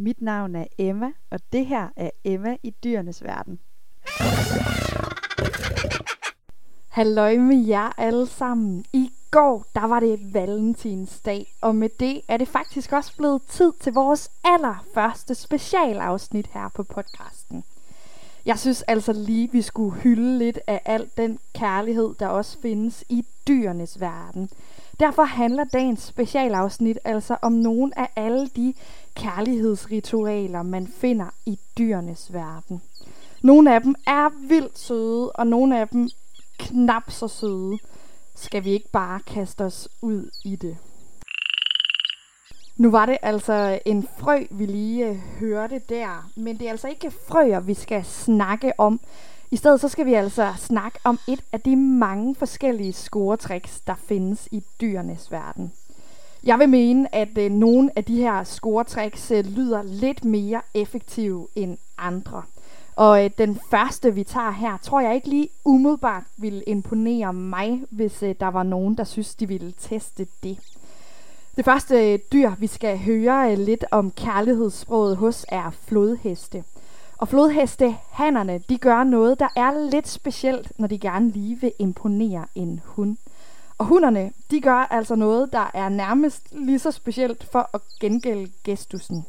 Mit navn er Emma, og det her er Emma i dyrenes verden. Halløj med jer alle sammen. I går, der var det valentinsdag, og med det er det faktisk også blevet tid til vores allerførste specialafsnit her på podcasten. Jeg synes altså lige, vi skulle hylde lidt af al den kærlighed, der også findes i dyrenes verden. Derfor handler dagens specialafsnit altså om nogle af alle de kærlighedsritualer, man finder i dyrenes verden. Nogle af dem er vildt søde, og nogle af dem knap så søde. Skal vi ikke bare kaste os ud i det? Nu var det altså en frø, vi lige øh, hørte der, men det er altså ikke frøer, vi skal snakke om. I stedet så skal vi altså snakke om et af de mange forskellige scoretricks, der findes i dyrenes verden. Jeg vil mene, at øh, nogle af de her scoretricks øh, lyder lidt mere effektive end andre. Og øh, den første, vi tager her, tror jeg ikke lige umiddelbart ville imponere mig, hvis øh, der var nogen, der synes, de ville teste det. Det første øh, dyr, vi skal høre øh, lidt om kærlighedssproget hos, er flodheste. Og flodheste, hannerne, de gør noget, der er lidt specielt, når de gerne lige vil imponere en hund. Og hunderne, de gør altså noget, der er nærmest lige så specielt for at gengælde gestusen.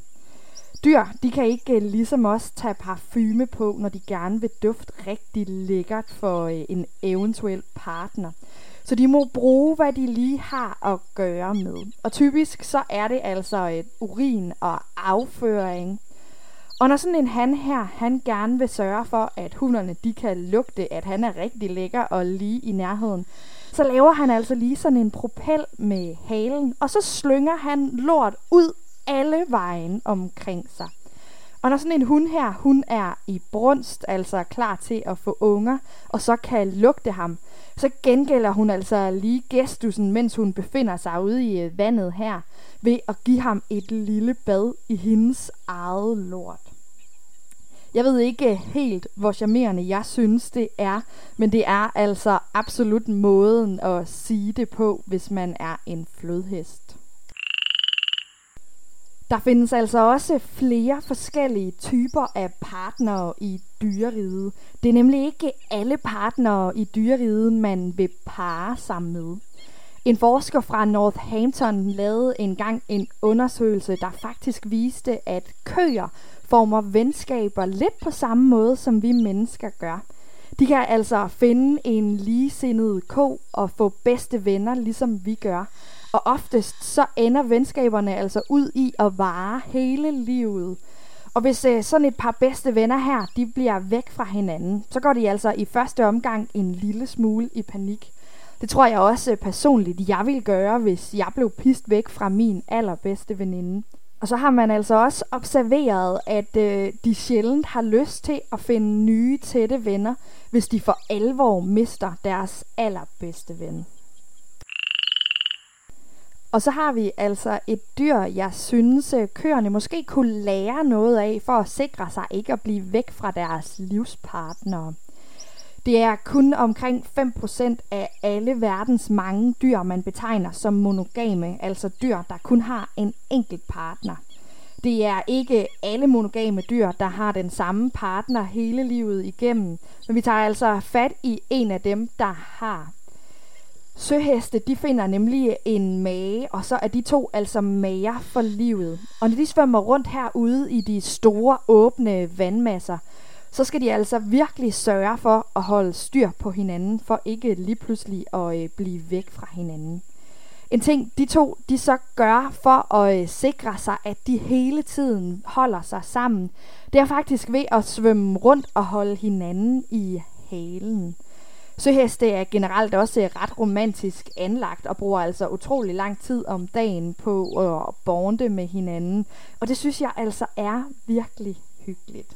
Dyr, de kan ikke øh, ligesom os tage parfume på, når de gerne vil dufte rigtig lækkert for øh, en eventuel partner. Så de må bruge, hvad de lige har at gøre med. Og typisk så er det altså et urin og afføring. Og når sådan en han her, han gerne vil sørge for, at hunderne de kan lugte, at han er rigtig lækker og lige i nærheden, så laver han altså lige sådan en propel med halen, og så slynger han lort ud alle vejen omkring sig. Og når sådan en hund her, hun er i brunst, altså klar til at få unger, og så kan lugte ham, så gengælder hun altså lige gestusen, mens hun befinder sig ude i øh, vandet her, ved at give ham et lille bad i hendes eget lort. Jeg ved ikke helt, hvor charmerende jeg synes, det er, men det er altså absolut måden at sige det på, hvis man er en flodhest. Der findes altså også flere forskellige typer af partnere i dyreriget. Det er nemlig ikke alle partnere i dyreriget, man vil parre sig med. En forsker fra Northampton lavede engang en undersøgelse, der faktisk viste, at køer former venskaber lidt på samme måde, som vi mennesker gør. De kan altså finde en ligesindet ko og få bedste venner, ligesom vi gør. Og oftest så ender venskaberne altså ud i at vare hele livet. Og hvis øh, sådan et par bedste venner her, de bliver væk fra hinanden, så går de altså i første omgang en lille smule i panik. Det tror jeg også øh, personligt, jeg vil gøre, hvis jeg blev pist væk fra min allerbedste veninde. Og så har man altså også observeret, at øh, de sjældent har lyst til at finde nye tætte venner, hvis de for alvor mister deres allerbedste ven. Og så har vi altså et dyr, jeg synes, øh, køerne måske kunne lære noget af, for at sikre sig ikke at blive væk fra deres livspartnere. Det er kun omkring 5% af alle verdens mange dyr, man betegner som monogame, altså dyr, der kun har en enkelt partner. Det er ikke alle monogame dyr, der har den samme partner hele livet igennem, men vi tager altså fat i en af dem, der har. Søheste, de finder nemlig en mage, og så er de to altså mager for livet. Og når de svømmer rundt herude i de store, åbne vandmasser, så skal de altså virkelig sørge for at holde styr på hinanden, for ikke lige pludselig at øh, blive væk fra hinanden. En ting, de to de så gør for at øh, sikre sig, at de hele tiden holder sig sammen, det er faktisk ved at svømme rundt og holde hinanden i halen. Søheste er generelt også øh, ret romantisk anlagt og bruger altså utrolig lang tid om dagen på at bonde med hinanden. Og det synes jeg altså er virkelig hyggeligt.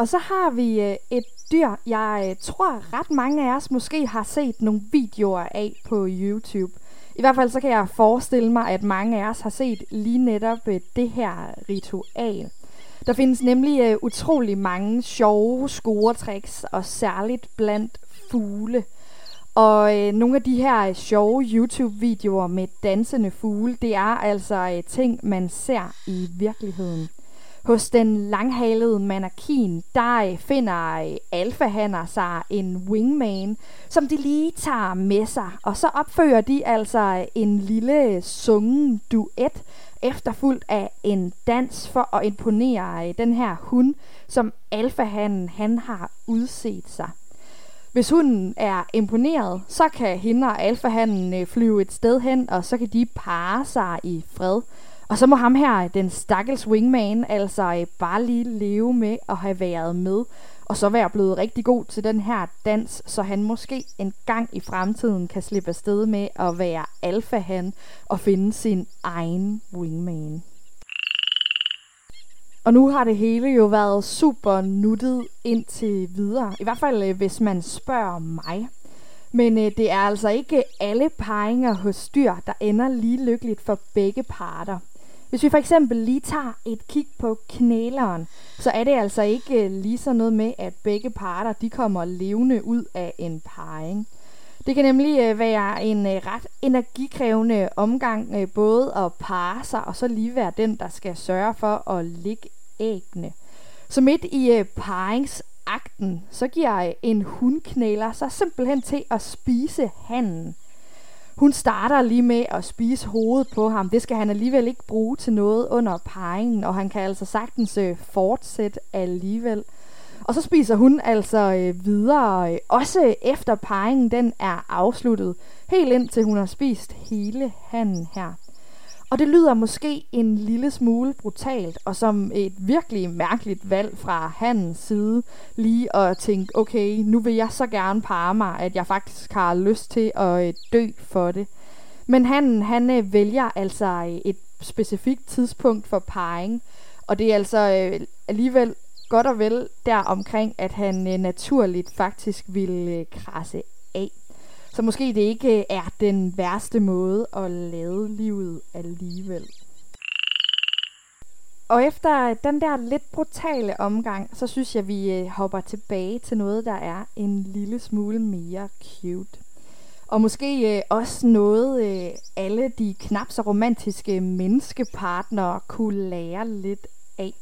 Og så har vi øh, et dyr, jeg øh, tror ret mange af os måske har set nogle videoer af på YouTube. I hvert fald så kan jeg forestille mig, at mange af os har set lige netop øh, det her ritual. Der findes nemlig øh, utrolig mange sjove scoretricks, og særligt blandt fugle. Og øh, nogle af de her øh, sjove YouTube-videoer med dansende fugle, det er altså øh, ting, man ser i virkeligheden. Hos den langhalede manakin, der øh, finder øh, alfahanner sig altså en wingman, som de lige tager med sig. Og så opfører de altså øh, en lille sungen duet, efterfulgt af en dans for at imponere den her hund, som alfahannen han har udset sig. Hvis hunden er imponeret, så kan hende og alfahanden flyve et sted hen, og så kan de parre sig i fred. Og så må ham her, den stakkels wingman, altså øh, bare lige leve med at have været med, og så være blevet rigtig god til den her dans, så han måske en gang i fremtiden kan slippe afsted med at være alfahan og finde sin egen wingman. Og nu har det hele jo været super nuttet indtil videre. I hvert fald, øh, hvis man spørger mig. Men øh, det er altså ikke alle paringer hos dyr, der ender lige lykkeligt for begge parter. Hvis vi for eksempel lige tager et kig på knæleren, så er det altså ikke øh, lige så noget med, at begge parter de kommer levende ud af en parring. Det kan nemlig øh, være en øh, ret energikrævende omgang både at parre sig og så lige være den, der skal sørge for at ligge ægne. Så midt i paringsakten, så giver en hundknæler sig simpelthen til at spise handen. Hun starter lige med at spise hovedet på ham. Det skal han alligevel ikke bruge til noget under parringen, og han kan altså sagtens øh, fortsætte alligevel. Og så spiser hun altså øh, videre, øh, også efter parringen den er afsluttet, helt indtil hun har spist hele handen her. Og det lyder måske en lille smule brutalt, og som et virkelig mærkeligt valg fra hans side, lige at tænke, okay, nu vil jeg så gerne parre mig, at jeg faktisk har lyst til at øh, dø for det. Men han, han øh, vælger altså øh, et specifikt tidspunkt for parring, og det er altså alligevel godt og vel der omkring, at han naturligt faktisk vil krasse af. Så måske det ikke øh, er den værste måde at lade livet alligevel. Og efter den der lidt brutale omgang, så synes jeg, vi øh, hopper tilbage til noget, der er en lille smule mere cute. Og måske øh, også noget, øh, alle de knap så romantiske menneskepartnere kunne lære lidt af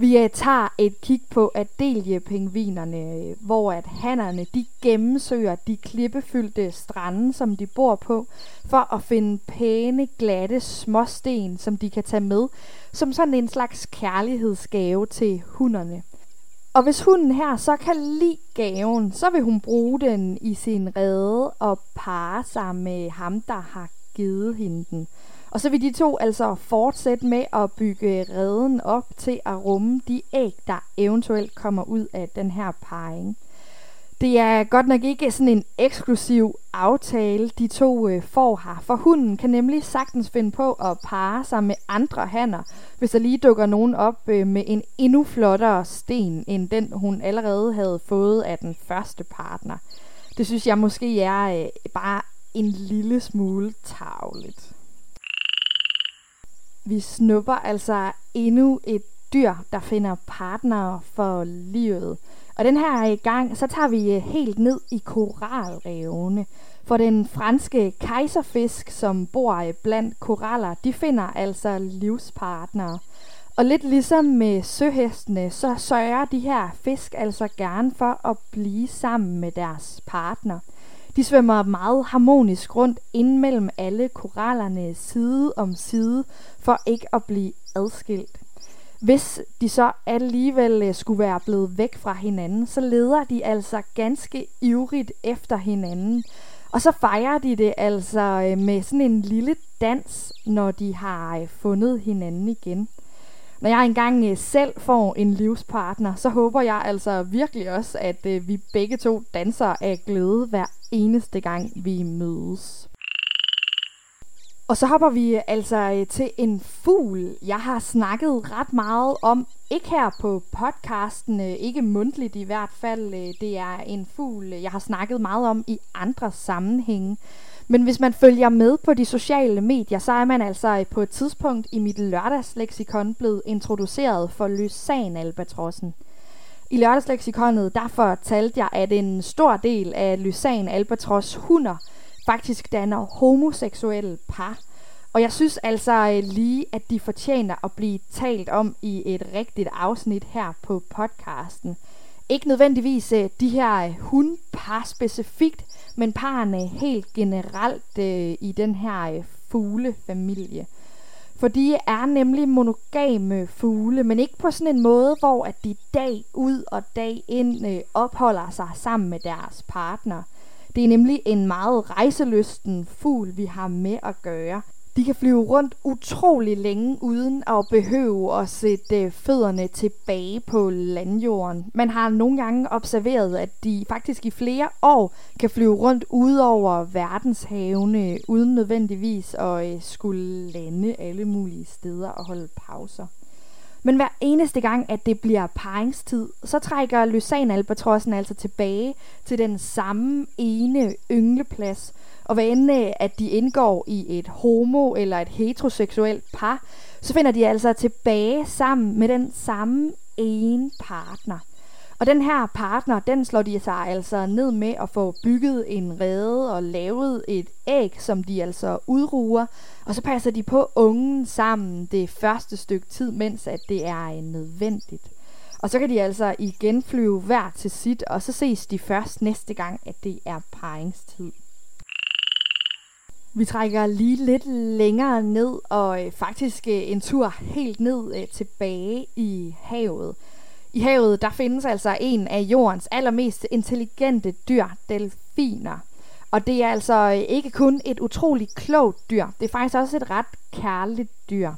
vi uh, tager et kig på Adelie-pingvinerne, øh, hvor at hannerne de gennemsøger de klippefyldte strande, som de bor på, for at finde pæne, glatte småsten, som de kan tage med, som sådan en slags kærlighedsgave til hunderne. Og hvis hunden her så kan lide gaven, så vil hun bruge den i sin rede og parre sig med ham, der har givet hende den. Og så vil de to altså fortsætte med at bygge reden op til at rumme de æg, der eventuelt kommer ud af den her parring. Det er godt nok ikke sådan en eksklusiv aftale, de to øh, får her, for hunden kan nemlig sagtens finde på at parre sig med andre hanner, hvis der lige dukker nogen op øh, med en endnu flottere sten, end den hun allerede havde fået af den første partner. Det synes jeg måske er øh, bare en lille smule tavligt. Vi snupper altså endnu et dyr, der finder partnere for livet. Og den her gang, så tager vi øh, helt ned i koralrevene. For den franske kejserfisk, som bor øh, blandt koraller, de finder altså livspartnere. Og lidt ligesom med søhestene, så sørger de her fisk altså gerne for at blive sammen med deres partner. De svømmer meget harmonisk rundt ind mellem alle korallerne side om side, for ikke at blive adskilt. Hvis de så alligevel øh, skulle være blevet væk fra hinanden, så leder de altså ganske ivrigt efter hinanden. Og så fejrer de det altså øh, med sådan en lille dans, når de har øh, fundet hinanden igen. Når jeg engang selv får en livspartner, så håber jeg altså virkelig også, at vi begge to danser af glæde hver eneste gang, vi mødes. Og så hopper vi altså øh, til en fugl, jeg har snakket ret meget om. Ikke her på podcasten, øh, ikke mundtligt i hvert fald. Øh, det er en fugl, jeg har snakket meget om i andre sammenhænge. Men hvis man følger med på de sociale medier, så er man altså på et tidspunkt i mit lørdagsleksikon blevet introduceret for lysanalbatrossen. I lørdagsleksikonet, der fortalte jeg, at en stor del af Lysan Albatros hunder faktisk danner homoseksuelle par. Og jeg synes altså øh, lige, at de fortjener at blive talt om i et rigtigt afsnit her på podcasten. Ikke nødvendigvis øh, de her øh, hundpar specifikt, men parerne helt generelt i den her fuglefamilie. For de er nemlig monogame fugle, men ikke på sådan en måde, hvor at de dag ud og dag ind øh, opholder sig sammen med deres partner. Det er nemlig en meget rejselysten fugl, vi har med at gøre. De kan flyve rundt utrolig længe uden at behøve at sætte øh, fødderne tilbage på landjorden. Man har nogle gange observeret, at de faktisk i flere år kan flyve rundt ud over verdenshavene, uden nødvendigvis at øh, skulle lande alle mulige steder og holde pauser. Men hver eneste gang, at det bliver paringstid, så trækker lysanalbatrossen altså tilbage til den samme ene yngleplads. Og hvad end øh, at de indgår i et homo- eller et heteroseksuelt par, så finder de altså tilbage sammen med den samme ene partner. Og den her partner, den slår de sig altså ned med at få bygget en rede og lavet et æg, som de altså udruer. Og så passer de på ungen sammen det første stykke tid, mens at det er øh, nødvendigt. Og så kan de altså igen flyve hver til sit, og så ses de først næste gang, at det er paringstid. Vi trækker lige lidt længere ned, og øh, faktisk øh, en tur helt ned tilbage i havet. I havet der findes altså en af jordens allermest intelligente dyr, delfiner. Og det er altså øh, ikke kun et utroligt klogt dyr, det er faktisk også et ret kærligt dyr.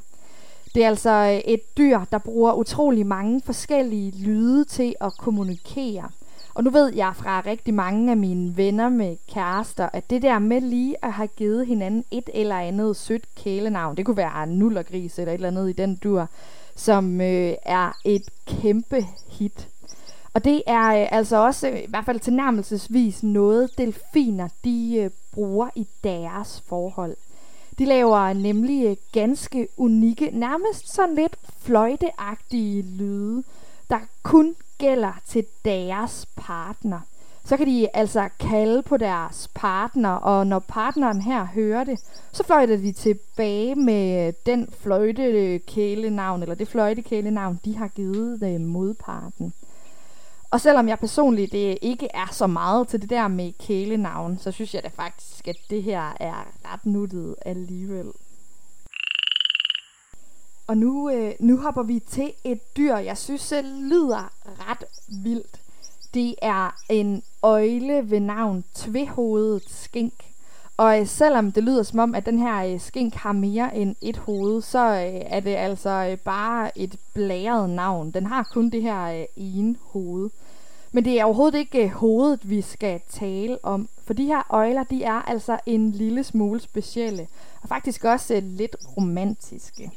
Det er altså øh, et dyr, der bruger utrolig mange forskellige lyde til at kommunikere. Og nu ved jeg fra rigtig mange af mine venner med kærester, at det der med lige at have givet hinanden et eller andet sødt kælenavn, det kunne være nullergris eller et eller andet i den dur, som øh, er et kæmpe hit. Og det er øh, altså også, øh, i hvert fald tilnærmelsesvis, noget delfiner de øh, bruger i deres forhold. De laver nemlig øh, ganske unikke, nærmest sådan lidt fløjteagtige lyde, der kun gælder til deres partner så kan de altså kalde på deres partner, og når partneren her hører det, så fløjter de tilbage med den fløjtekælenavn, eller det fløjtekælenavn, de har givet øh, modparten. Og selvom jeg personligt det ikke er så meget til det der med kælenavn, så synes jeg da faktisk, at det her er ret nuttet alligevel. Og nu, øh, nu hopper vi til et dyr, jeg synes øh, lyder ret vildt. Det er en øjle ved navn tvehovedet skink. Og øh, selvom det lyder som om, at den her øh, skink har mere end et hoved, så øh, er det altså øh, bare et blæret navn. Den har kun det her øh, ene hoved. Men det er overhovedet ikke øh, hovedet, vi skal tale om. For de her øjler, de er altså en lille smule specielle. Og faktisk også lidt romantiske.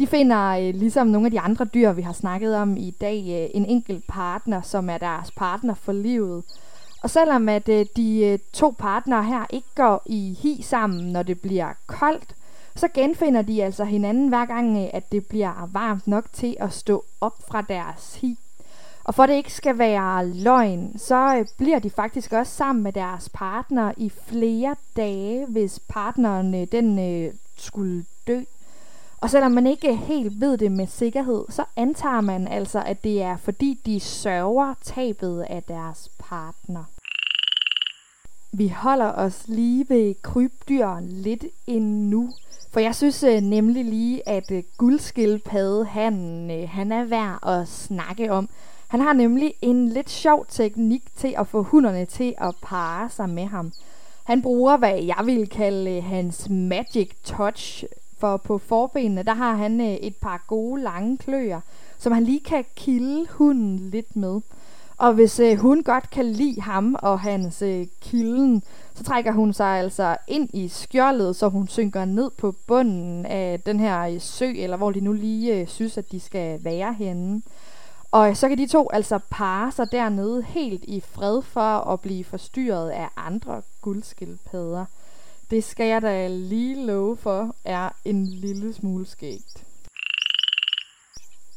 De finder, øh, ligesom nogle af de andre dyr, vi har snakket om i dag, øh, en enkelt partner, som er deres partner for livet. Og selvom at øh, de øh, to partnere her ikke går i hi sammen, når det bliver koldt, så genfinder de altså hinanden hver gang, øh, at det bliver varmt nok til at stå op fra deres hi. Og for det ikke skal være løgn, så øh, bliver de faktisk også sammen med deres partner i flere dage, hvis partneren øh, den øh, skulle dø. Og selvom man ikke helt ved det med sikkerhed, så antager man altså, at det er fordi de sørger tabet af deres partner. Vi holder os lige ved krybdyr lidt endnu. For jeg synes øh, nemlig lige, at øh, guldskildpadde, han, øh, han er værd at snakke om. Han har nemlig en lidt sjov teknik til at få hunderne til at parre sig med ham. Han bruger, hvad jeg vil kalde øh, hans magic touch, for på forbenene, der har han øh, et par gode lange kløer, som han lige kan kilde hunden lidt med. Og hvis øh, hun godt kan lide ham og hans øh, kilden, så trækker hun sig altså ind i skjoldet, så hun synker ned på bunden af den her øh, sø, eller hvor de nu lige øh, synes, at de skal være henne. Og så kan de to altså parre sig dernede helt i fred for at blive forstyrret af andre guldskildpadder. Det skal jeg da lige love for, er en lille smule skægt.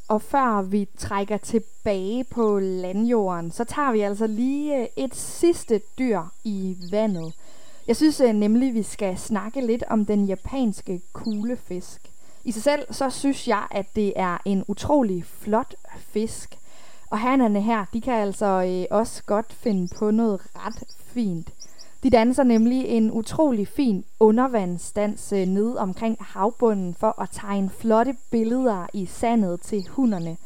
Og før vi trækker tilbage på landjorden, så tager vi altså lige øh, et sidste dyr i vandet. Jeg synes øh, nemlig, vi skal snakke lidt om den japanske kuglefisk. I sig selv, så synes jeg, at det er en utrolig flot fisk. Og hannerne her, de kan altså øh, også godt finde på noget ret fint. De danser nemlig en utrolig fin undervandsdans øh, ned omkring havbunden for at tegne flotte billeder i sandet til hunderne.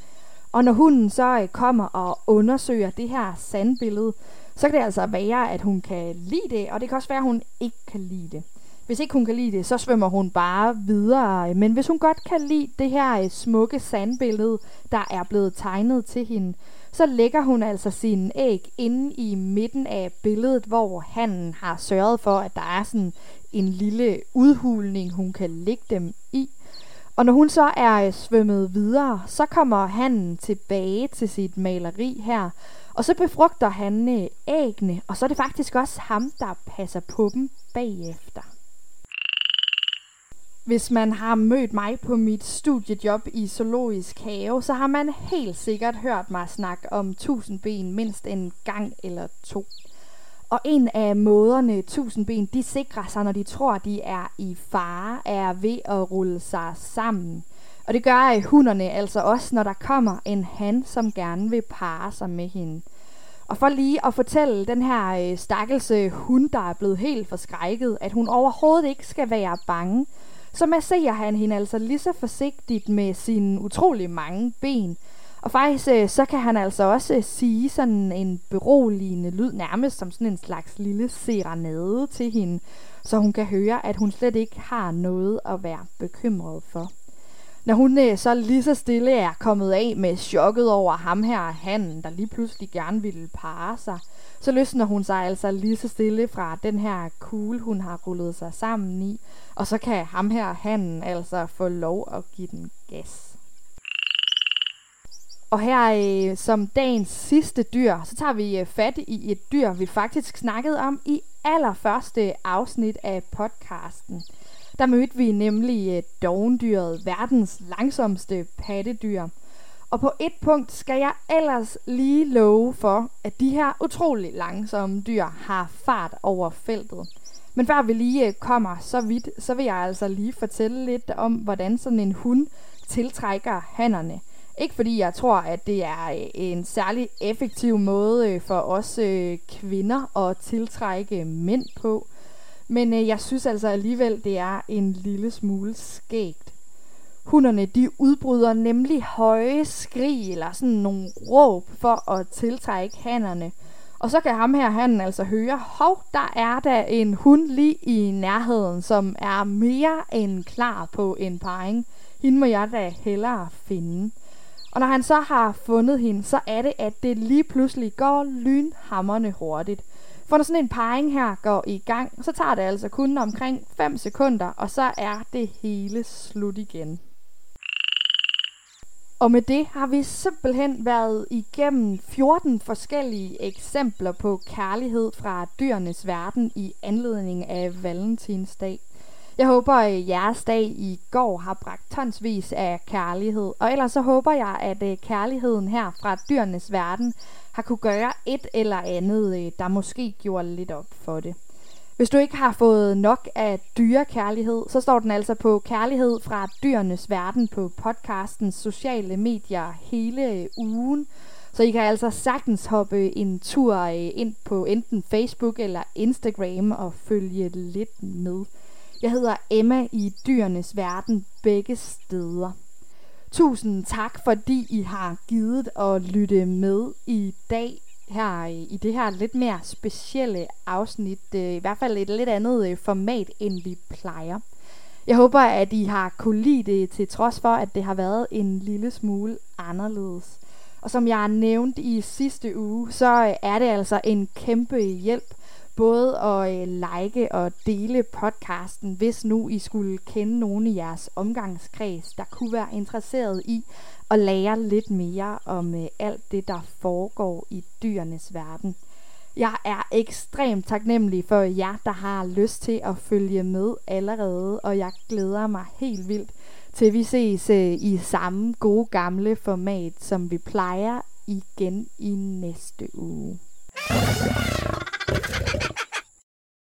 Og når hunden så øh, kommer og undersøger det her sandbillede, så kan det altså være, at hun kan lide det, og det kan også være, at hun ikke kan lide det. Hvis ikke hun kan lide det, så svømmer hun bare videre. Men hvis hun godt kan lide det her øh, smukke sandbillede, der er blevet tegnet til hende, så lægger hun altså sine æg inde i midten af billedet, hvor han har sørget for, at der er sådan en lille udhulning, hun kan lægge dem i. Og når hun så er øh, svømmet videre, så kommer han tilbage til sit maleri her, og så befrugter han øh, æggene, og så er det faktisk også ham, der passer på dem bagefter. Hvis man har mødt mig på mit studiejob i Zoologisk Have, så har man helt sikkert hørt mig snakke om tusindben mindst en gang eller to. Og en af måderne tusindben de sikrer sig, når de tror, de er i fare, er ved at rulle sig sammen. Og det gør hunderne altså også, når der kommer en han, som gerne vil parre sig med hende. Og for lige at fortælle den her øh, stakkelse øh, hund, der er blevet helt forskrækket, at hun overhovedet ikke skal være bange, så masserer han hende altså lige så forsigtigt med sine utrolig mange ben. Og faktisk øh, så kan han altså også øh, sige sådan en beroligende lyd, nærmest som sådan en slags lille serenade til hende, så hun kan høre, at hun slet ikke har noget at være bekymret for. Når hun øh, så lige så stille er kommet af med chokket over ham her, han, der lige pludselig gerne ville parre sig, så løsner hun sig altså lige så stille fra den her kugle, hun har rullet sig sammen i, og så kan ham her, han, altså få lov at give den gas. Og her øh, som dagens sidste dyr, så tager vi øh, fat i et dyr, vi faktisk snakkede om i allerførste afsnit af podcasten. Der mødte vi nemlig øh, dogendyret, verdens langsomste pattedyr. Og på et punkt skal jeg ellers lige love for, at de her utrolig langsomme dyr har fart over feltet. Men før vi lige øh, kommer så vidt, så vil jeg altså lige fortælle lidt om, hvordan sådan en hund tiltrækker hannerne. Ikke fordi jeg tror, at det er øh, en særlig effektiv måde øh, for os kvinder at tiltrække mænd på. Men jeg synes altså alligevel, det er en lille smule skægt. Hunderne de udbryder nemlig høje skrig eller sådan nogle råb for at tiltrække hannerne. Og så kan ham her, han altså høre, hov, der er der en hund lige i nærheden, som er mere end klar på en parring. Hende må jeg da hellere finde. Og når han så har fundet hende, så er det, at det lige pludselig går lynhammerne hurtigt. For når sådan en parring her går i gang, så tager det altså kun omkring 5 sekunder, og så er det hele slut igen. Og med det har vi simpelthen været igennem 14 forskellige eksempler på kærlighed fra dyrenes verden i anledning af Valentinsdag. Jeg håber, at jeres dag i går har bragt tonsvis af kærlighed, og ellers så håber jeg, at øh, kærligheden her fra dyrenes verden har kunne gøre et eller andet, øh, der måske gjorde lidt op for det. Hvis du ikke har fået nok af dyrekærlighed, så står den altså på Kærlighed fra dyrenes verden på podcastens sociale medier hele ugen. Så I kan altså sagtens hoppe en tur øh, ind på enten Facebook eller Instagram og følge lidt med. Jeg hedder Emma i dyrenes verden begge steder. Tusind tak, fordi I har givet at lytte med i dag her i det her lidt mere specielle afsnit. Øh, I hvert fald et lidt andet øh, format, end vi plejer. Jeg håber, at I har kunne lide det, til trods for, at det har været en lille smule anderledes. Og som jeg nævnte i sidste uge, så øh, er det altså en kæmpe hjælp både at øh, like og dele podcasten, hvis nu I skulle kende nogen i jeres omgangskreds, der kunne være interesseret i og lære lidt mere om øh, alt det, der foregår i dyrenes verden. Jeg er ekstremt taknemmelig for jer, der har lyst til at følge med allerede, og jeg glæder mig helt vildt Til vi ses øh, i samme gode gamle format, som vi plejer igen i næste uge.